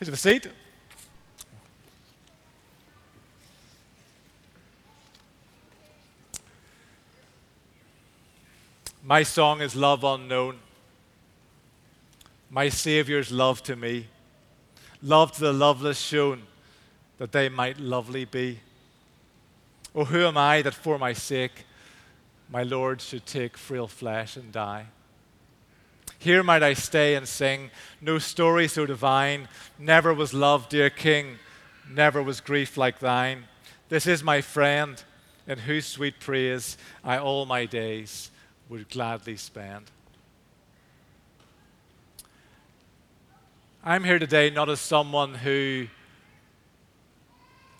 Please have a seat. My song is Love Unknown. My Saviour's love to me, love to the loveless shown, that they might lovely be. Oh, who am I that for my sake my Lord should take frail flesh and die? Here might I stay and sing, no story so divine. Never was love, dear King, never was grief like thine. This is my friend, in whose sweet praise I all my days would gladly spend. I'm here today not as someone who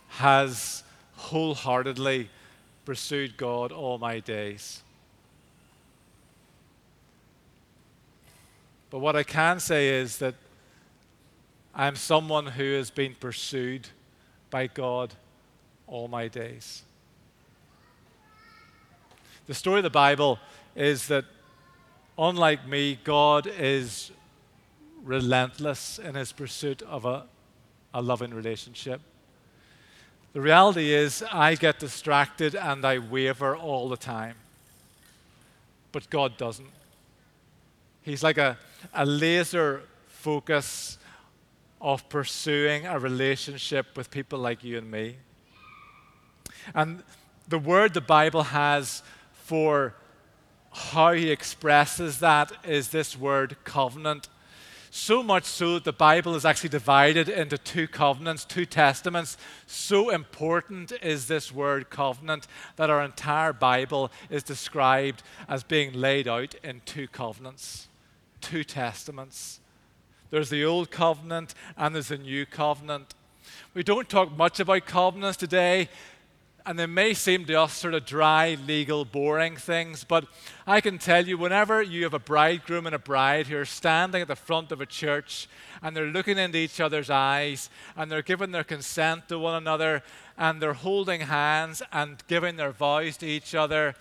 has wholeheartedly pursued God all my days. But what I can say is that I'm someone who has been pursued by God all my days. The story of the Bible is that, unlike me, God is relentless in his pursuit of a, a loving relationship. The reality is, I get distracted and I waver all the time. But God doesn't. He's like a, a laser focus of pursuing a relationship with people like you and me. And the word the Bible has for how he expresses that is this word covenant. So much so that the Bible is actually divided into two covenants, two testaments. So important is this word covenant that our entire Bible is described as being laid out in two covenants, two testaments. There's the Old Covenant and there's the New Covenant. We don't talk much about covenants today and they may seem to us sort of dry, legal, boring things, but I can tell you, whenever you have a bridegroom and a bride who are standing at the front of a church and they're looking into each other's eyes and they're giving their consent to one another and they're holding hands and giving their vows to each other,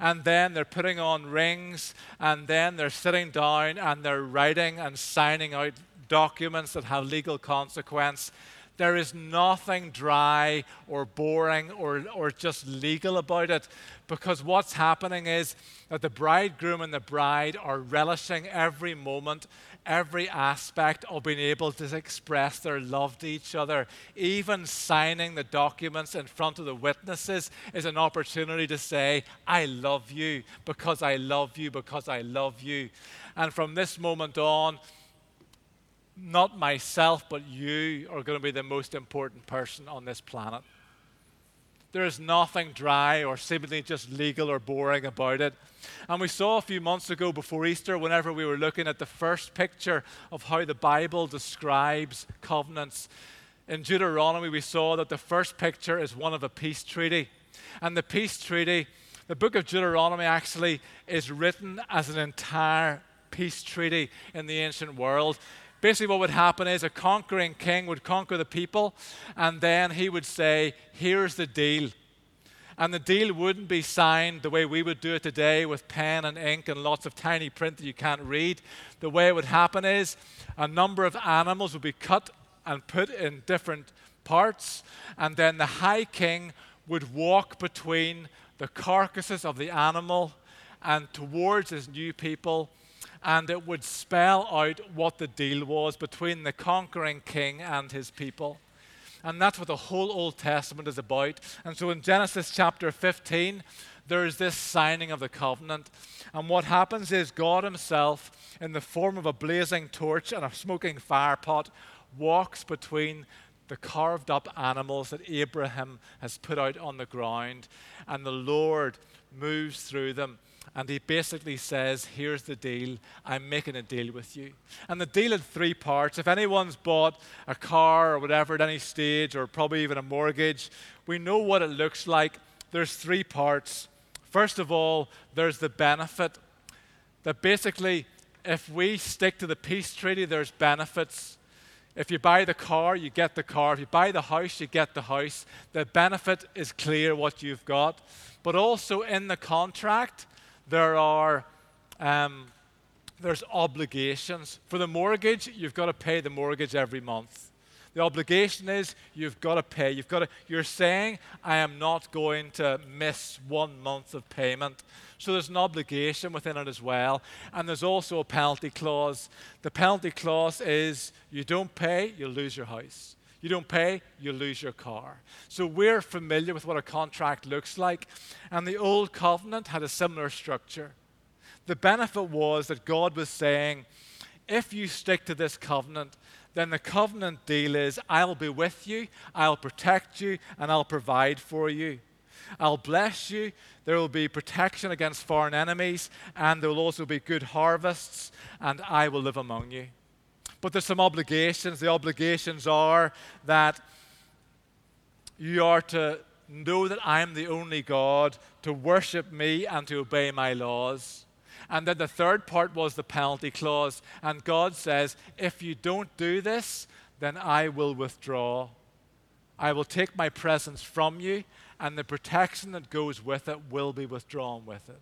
and then they're putting on rings, and then they're sitting down and they're writing and signing out documents that have legal consequence. There is nothing dry or boring or, or just legal about it because what's happening is that the bridegroom and the bride are relishing every moment, every aspect of being able to express their love to each other. Even signing the documents in front of the witnesses is an opportunity to say, I love you because I love you because I love you. And from this moment on, not myself, but you are going to be the most important person on this planet. There is nothing dry or seemingly just legal or boring about it. And we saw a few months ago before Easter, whenever we were looking at the first picture of how the Bible describes covenants. In Deuteronomy, we saw that the first picture is one of a peace treaty. And the peace treaty, the book of Deuteronomy actually is written as an entire peace treaty in the ancient world. Basically, what would happen is a conquering king would conquer the people, and then he would say, Here's the deal. And the deal wouldn't be signed the way we would do it today with pen and ink and lots of tiny print that you can't read. The way it would happen is a number of animals would be cut and put in different parts, and then the high king would walk between the carcasses of the animal and towards his new people and it would spell out what the deal was between the conquering king and his people. And that's what the whole Old Testament is about. And so in Genesis chapter 15, there is this signing of the covenant. And what happens is God Himself, in the form of a blazing torch and a smoking fire pot, walks between the carved up animals that Abraham has put out on the ground. And the Lord moves through them and he basically says, Here's the deal. I'm making a deal with you. And the deal had three parts. If anyone's bought a car or whatever at any stage, or probably even a mortgage, we know what it looks like. There's three parts. First of all, there's the benefit that basically, if we stick to the peace treaty, there's benefits. If you buy the car, you get the car. If you buy the house, you get the house. The benefit is clear what you've got. But also in the contract, there are um, there's obligations. For the mortgage, you've got to pay the mortgage every month. The obligation is you've got to pay. You've got to, you're saying, I am not going to miss one month of payment. So there's an obligation within it as well. And there's also a penalty clause. The penalty clause is you don't pay, you'll lose your house. You don't pay, you lose your car. So we're familiar with what a contract looks like. And the old covenant had a similar structure. The benefit was that God was saying, if you stick to this covenant, then the covenant deal is I'll be with you, I'll protect you, and I'll provide for you. I'll bless you. There will be protection against foreign enemies, and there will also be good harvests, and I will live among you. But there's some obligations. The obligations are that you are to know that I am the only God, to worship me, and to obey my laws. And then the third part was the penalty clause. And God says, if you don't do this, then I will withdraw. I will take my presence from you, and the protection that goes with it will be withdrawn with it.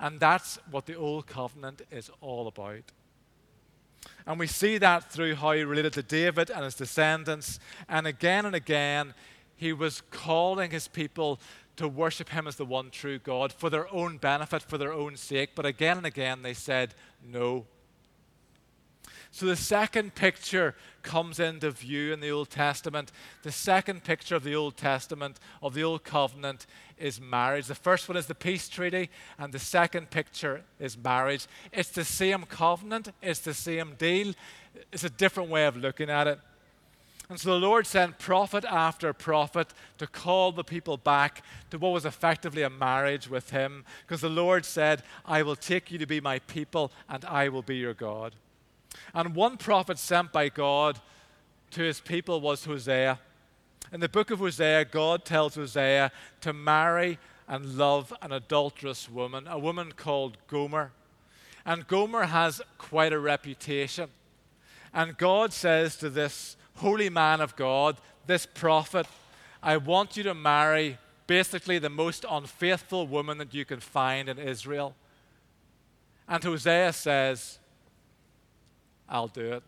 And that's what the Old Covenant is all about. And we see that through how he related to David and his descendants. And again and again, he was calling his people to worship him as the one true God for their own benefit, for their own sake. But again and again they said no. So the second picture comes into view in the Old Testament. The second picture of the Old Testament, of the Old Covenant, is marriage. The first one is the peace treaty, and the second picture is marriage. It's the same covenant, it's the same deal, it's a different way of looking at it. And so the Lord sent prophet after prophet to call the people back to what was effectively a marriage with Him, because the Lord said, I will take you to be my people, and I will be your God. And one prophet sent by God to his people was Hosea. In the book of Hosea, God tells Hosea to marry and love an adulterous woman, a woman called Gomer. And Gomer has quite a reputation. And God says to this holy man of God, this prophet, I want you to marry basically the most unfaithful woman that you can find in Israel. And Hosea says, I'll do it.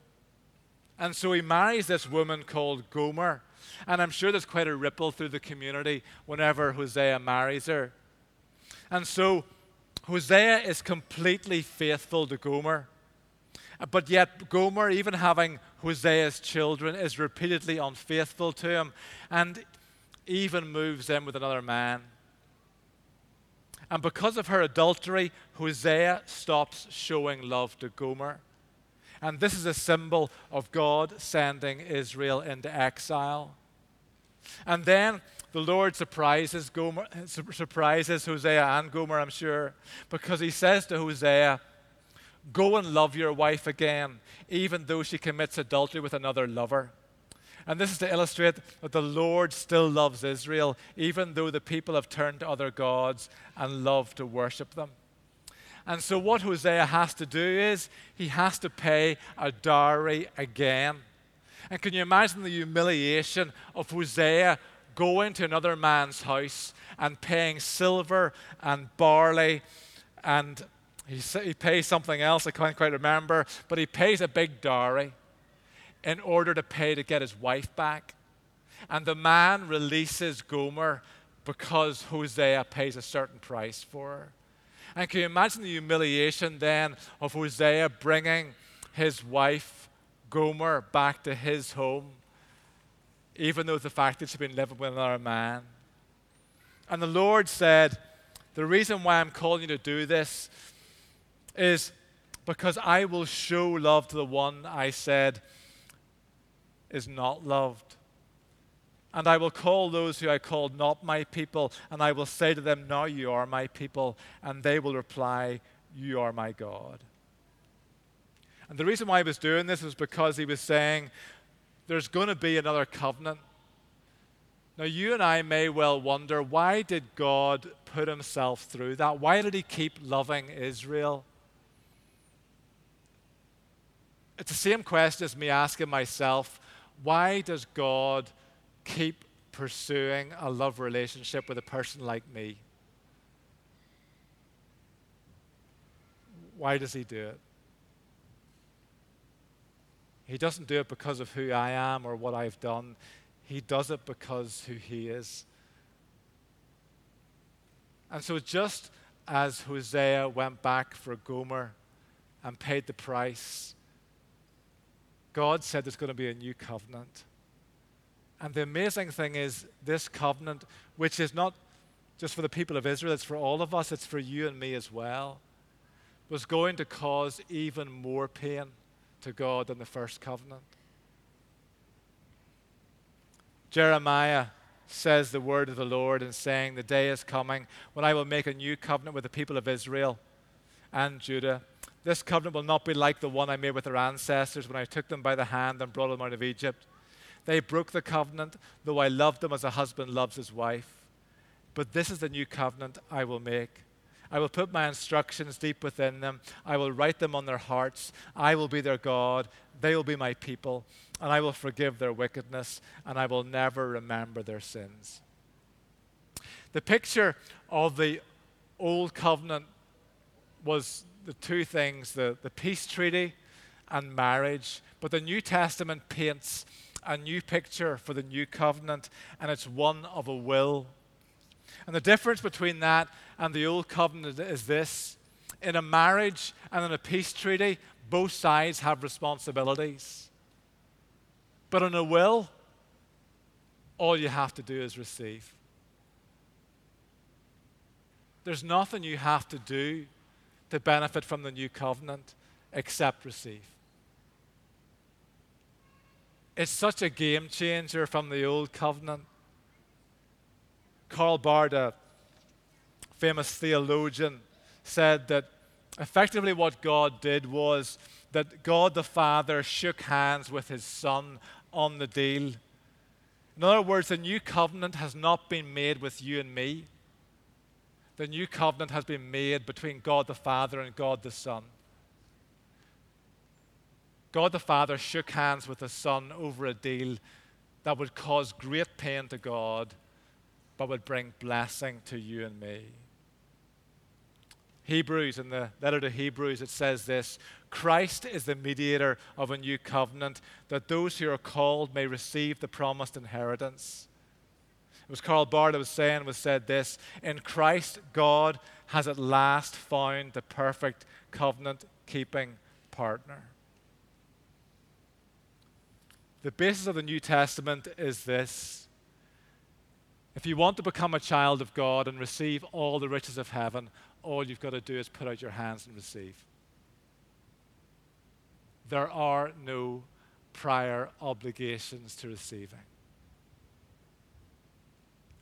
And so he marries this woman called Gomer. And I'm sure there's quite a ripple through the community whenever Hosea marries her. And so Hosea is completely faithful to Gomer. But yet, Gomer, even having Hosea's children, is repeatedly unfaithful to him and even moves in with another man. And because of her adultery, Hosea stops showing love to Gomer. And this is a symbol of God sending Israel into exile. And then the Lord surprises Gomer, surprises Hosea and Gomer, I'm sure, because he says to Hosea, Go and love your wife again, even though she commits adultery with another lover. And this is to illustrate that the Lord still loves Israel, even though the people have turned to other gods and love to worship them. And so, what Hosea has to do is he has to pay a dowry again. And can you imagine the humiliation of Hosea going to another man's house and paying silver and barley and he, he pays something else, I can't quite remember, but he pays a big dowry in order to pay to get his wife back. And the man releases Gomer because Hosea pays a certain price for her. And can you imagine the humiliation then of Hosea bringing his wife, Gomer, back to his home, even though the fact that she'd been living with another man? And the Lord said, The reason why I'm calling you to do this is because I will show love to the one I said is not loved. And I will call those who I called not my people, and I will say to them, Now you are my people. And they will reply, You are my God. And the reason why he was doing this was because he was saying, There's going to be another covenant. Now, you and I may well wonder why did God put himself through that? Why did he keep loving Israel? It's the same question as me asking myself why does God keep pursuing a love relationship with a person like me? Why does he do it? He doesn't do it because of who I am or what I've done. He does it because who He is. And so, just as Hosea went back for Gomer and paid the price, God said there's going to be a new covenant. And the amazing thing is, this covenant, which is not just for the people of Israel, it's for all of us, it's for you and me as well, was going to cause even more pain to God than the first covenant. Jeremiah says the word of the Lord and saying, The day is coming when I will make a new covenant with the people of Israel and Judah. This covenant will not be like the one I made with their ancestors when I took them by the hand and brought them out of Egypt. They broke the covenant, though I loved them as a husband loves his wife. But this is the new covenant I will make. I will put my instructions deep within them. I will write them on their hearts. I will be their God. They will be my people. And I will forgive their wickedness, and I will never remember their sins. The picture of the old covenant was the two things the, the peace treaty and marriage. But the New Testament paints a new picture for the new covenant, and it's one of a will. And the difference between that and the old covenant is this in a marriage and in a peace treaty, both sides have responsibilities. But in a will, all you have to do is receive. There's nothing you have to do to benefit from the new covenant except receive. It's such a game changer from the old covenant. Karl Barth, a famous theologian, said that effectively what God did was that God the Father shook hands with his Son on the deal. In other words, the new covenant has not been made with you and me. The new covenant has been made between God the Father and God the Son. God the Father shook hands with the Son over a deal that would cause great pain to God, but would bring blessing to you and me. Hebrews, in the letter to Hebrews, it says this Christ is the mediator of a new covenant, that those who are called may receive the promised inheritance. It was Karl Barth was saying, was said this In Christ, God has at last found the perfect covenant keeping partner. The basis of the New Testament is this. If you want to become a child of God and receive all the riches of heaven, all you've got to do is put out your hands and receive. There are no prior obligations to receiving.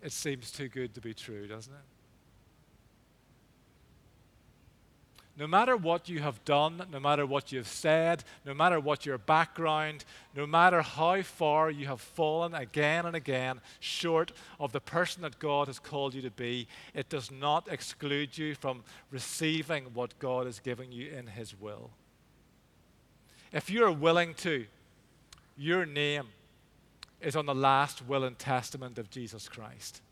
It seems too good to be true, doesn't it? No matter what you have done, no matter what you've said, no matter what your background, no matter how far you have fallen again and again short of the person that God has called you to be, it does not exclude you from receiving what God is giving you in His will. If you are willing to, your name is on the last will and testament of Jesus Christ.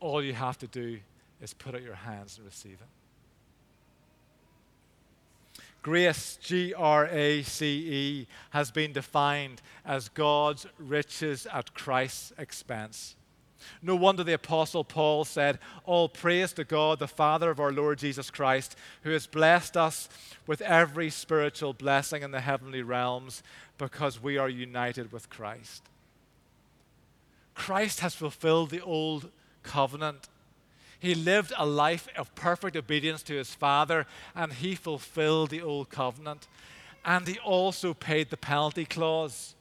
All you have to do is put out your hands and receive it. Grace, G R A C E, has been defined as God's riches at Christ's expense. No wonder the Apostle Paul said, All praise to God, the Father of our Lord Jesus Christ, who has blessed us with every spiritual blessing in the heavenly realms because we are united with Christ. Christ has fulfilled the old covenant he lived a life of perfect obedience to his Father, and he fulfilled the old covenant. And he also paid the penalty clause.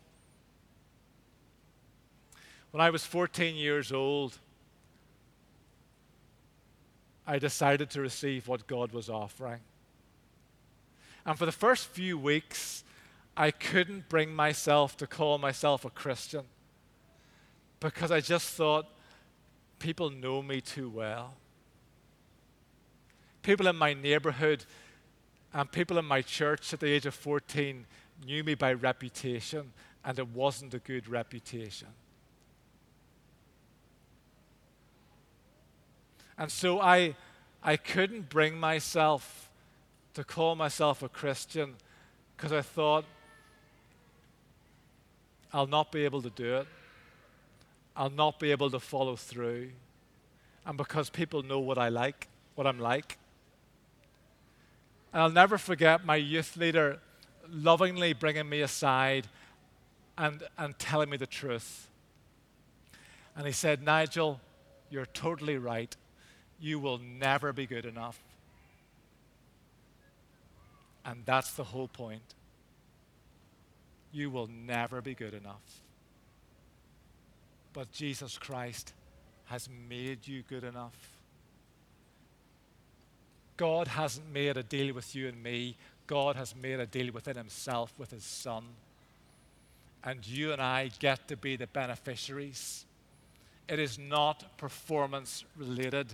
When I was 14 years old, I decided to receive what God was offering. And for the first few weeks, I couldn't bring myself to call myself a Christian because I just thought, people know me too well. People in my neighborhood and people in my church at the age of 14 knew me by reputation, and it wasn't a good reputation. And so I, I couldn't bring myself to call myself a Christian because I thought, I'll not be able to do it. I'll not be able to follow through. And because people know what I like, what I'm like. And I'll never forget my youth leader lovingly bringing me aside and, and telling me the truth. And he said, Nigel, you're totally right. You will never be good enough. And that's the whole point. You will never be good enough. But Jesus Christ has made you good enough. God hasn't made a deal with you and me. God has made a deal within Himself with His Son. And you and I get to be the beneficiaries. It is not performance related.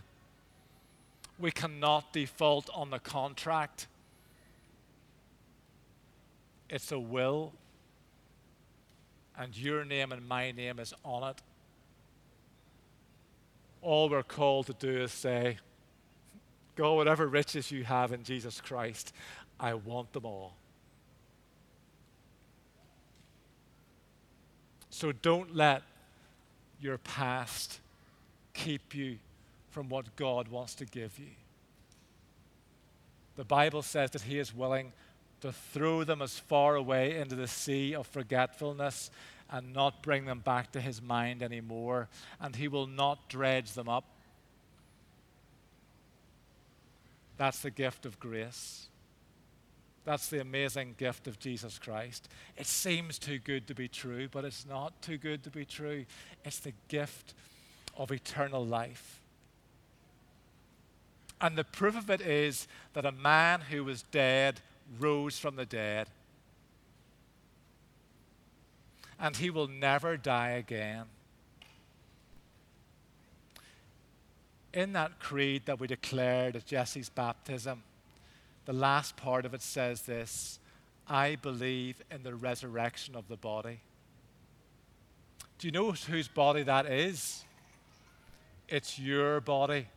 We cannot default on the contract. It's a will, and your name and my name is on it. All we're called to do is say, God, whatever riches you have in Jesus Christ, I want them all. So don't let your past keep you from what God wants to give you. The Bible says that He is willing to throw them as far away into the sea of forgetfulness and not bring them back to His mind anymore, and He will not dredge them up. That's the gift of grace. That's the amazing gift of Jesus Christ. It seems too good to be true, but it's not too good to be true. It's the gift of eternal life. And the proof of it is that a man who was dead rose from the dead. And he will never die again. In that creed that we declared at Jesse's baptism, the last part of it says this I believe in the resurrection of the body. Do you know whose body that is? It's your body.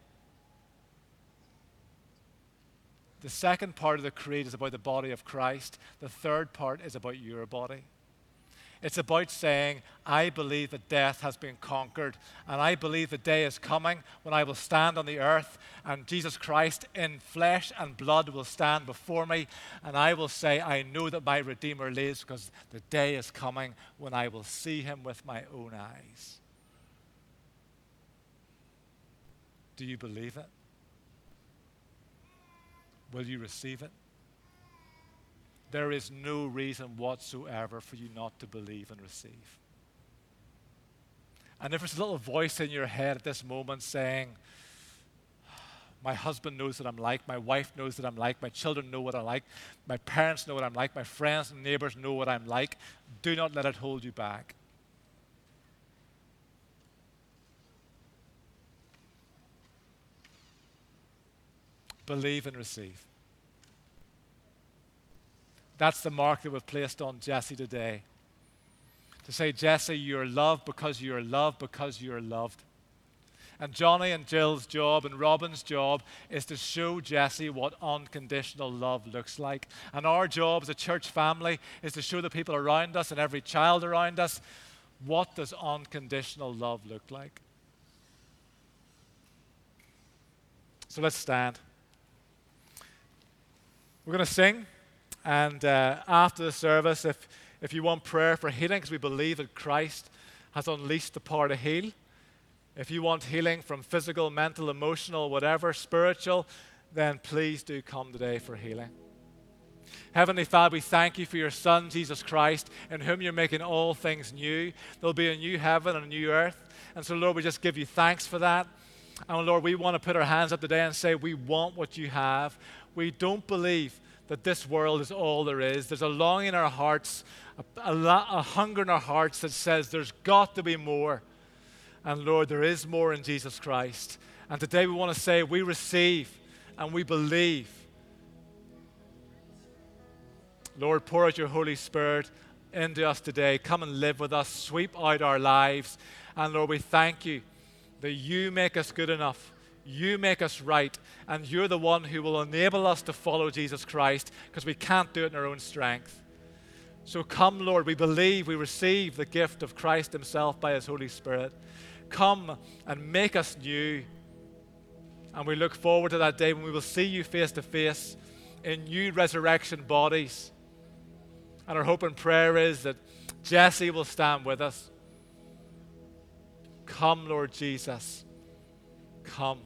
The second part of the creed is about the body of Christ. The third part is about your body. It's about saying, I believe that death has been conquered, and I believe the day is coming when I will stand on the earth, and Jesus Christ in flesh and blood will stand before me, and I will say, I know that my Redeemer lives because the day is coming when I will see him with my own eyes. Do you believe it? Will you receive it? There is no reason whatsoever for you not to believe and receive. And if there's a little voice in your head at this moment saying, my husband knows what I'm like, my wife knows what I'm like, my children know what I'm like, my parents know what I'm like, my friends and neighbors know what I'm like, do not let it hold you back. Believe and receive. That's the mark that we've placed on Jesse today. To say, Jesse, you're loved because you're loved because you're loved. And Johnny and Jill's job and Robin's job is to show Jesse what unconditional love looks like. And our job as a church family is to show the people around us and every child around us what does unconditional love look like. So let's stand. We're going to sing. And uh, after the service, if, if you want prayer for healing, because we believe that Christ has unleashed the power to heal, if you want healing from physical, mental, emotional, whatever, spiritual, then please do come today for healing. Heavenly Father, we thank you for your Son, Jesus Christ, in whom you're making all things new. There'll be a new heaven and a new earth. And so, Lord, we just give you thanks for that. And Lord, we want to put our hands up today and say, We want what you have. We don't believe that this world is all there is. There's a longing in our hearts, a, a, a, hunger in our hearts that says there's got to be more. And Lord, there is more in Jesus Christ. And today we want to say we receive and we believe. Lord, pour out your Holy Spirit into us today. Come and live with us, sweep out our lives. And Lord, we thank you that you make us good enough. You make us right, and you're the one who will enable us to follow Jesus Christ because we can't do it in our own strength. So come, Lord, we believe we receive the gift of Christ Himself by His Holy Spirit. Come and make us new. And we look forward to that day when we will see you face to face in new resurrection bodies. And our hope and prayer is that Jesse will stand with us. Come, Lord Jesus. Come.